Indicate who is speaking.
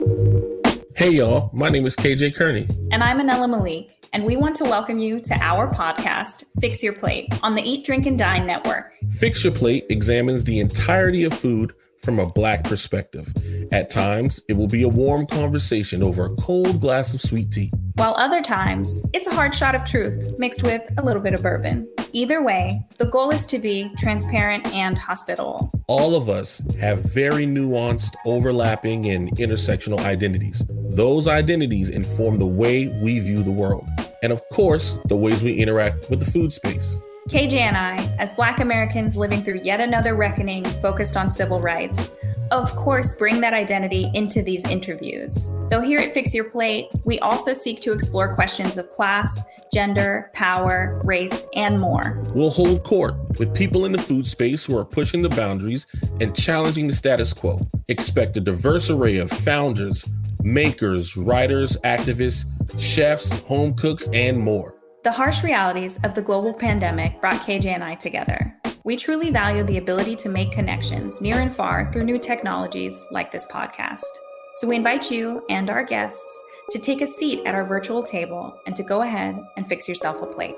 Speaker 1: Hey, y'all. My name is KJ Kearney.
Speaker 2: And I'm Anela Malik, and we want to welcome you to our podcast, Fix Your Plate, on the Eat, Drink, and Dine network.
Speaker 1: Fix Your Plate examines the entirety of food from a Black perspective. At times, it will be a warm conversation over a cold glass of sweet tea.
Speaker 2: While other times, it's a hard shot of truth mixed with a little bit of bourbon. Either way, the goal is to be transparent and hospitable.
Speaker 1: All of us have very nuanced, overlapping, and intersectional identities. Those identities inform the way we view the world, and of course, the ways we interact with the food space.
Speaker 2: KJ and I, as Black Americans living through yet another reckoning focused on civil rights, of course, bring that identity into these interviews. Though here at Fix Your Plate, we also seek to explore questions of class, gender, power, race, and more.
Speaker 1: We'll hold court with people in the food space who are pushing the boundaries and challenging the status quo. Expect a diverse array of founders, makers, writers, activists, chefs, home cooks, and more.
Speaker 2: The harsh realities of the global pandemic brought KJ and I together. We truly value the ability to make connections near and far through new technologies like this podcast. So we invite you and our guests to take a seat at our virtual table and to go ahead and fix yourself a plate.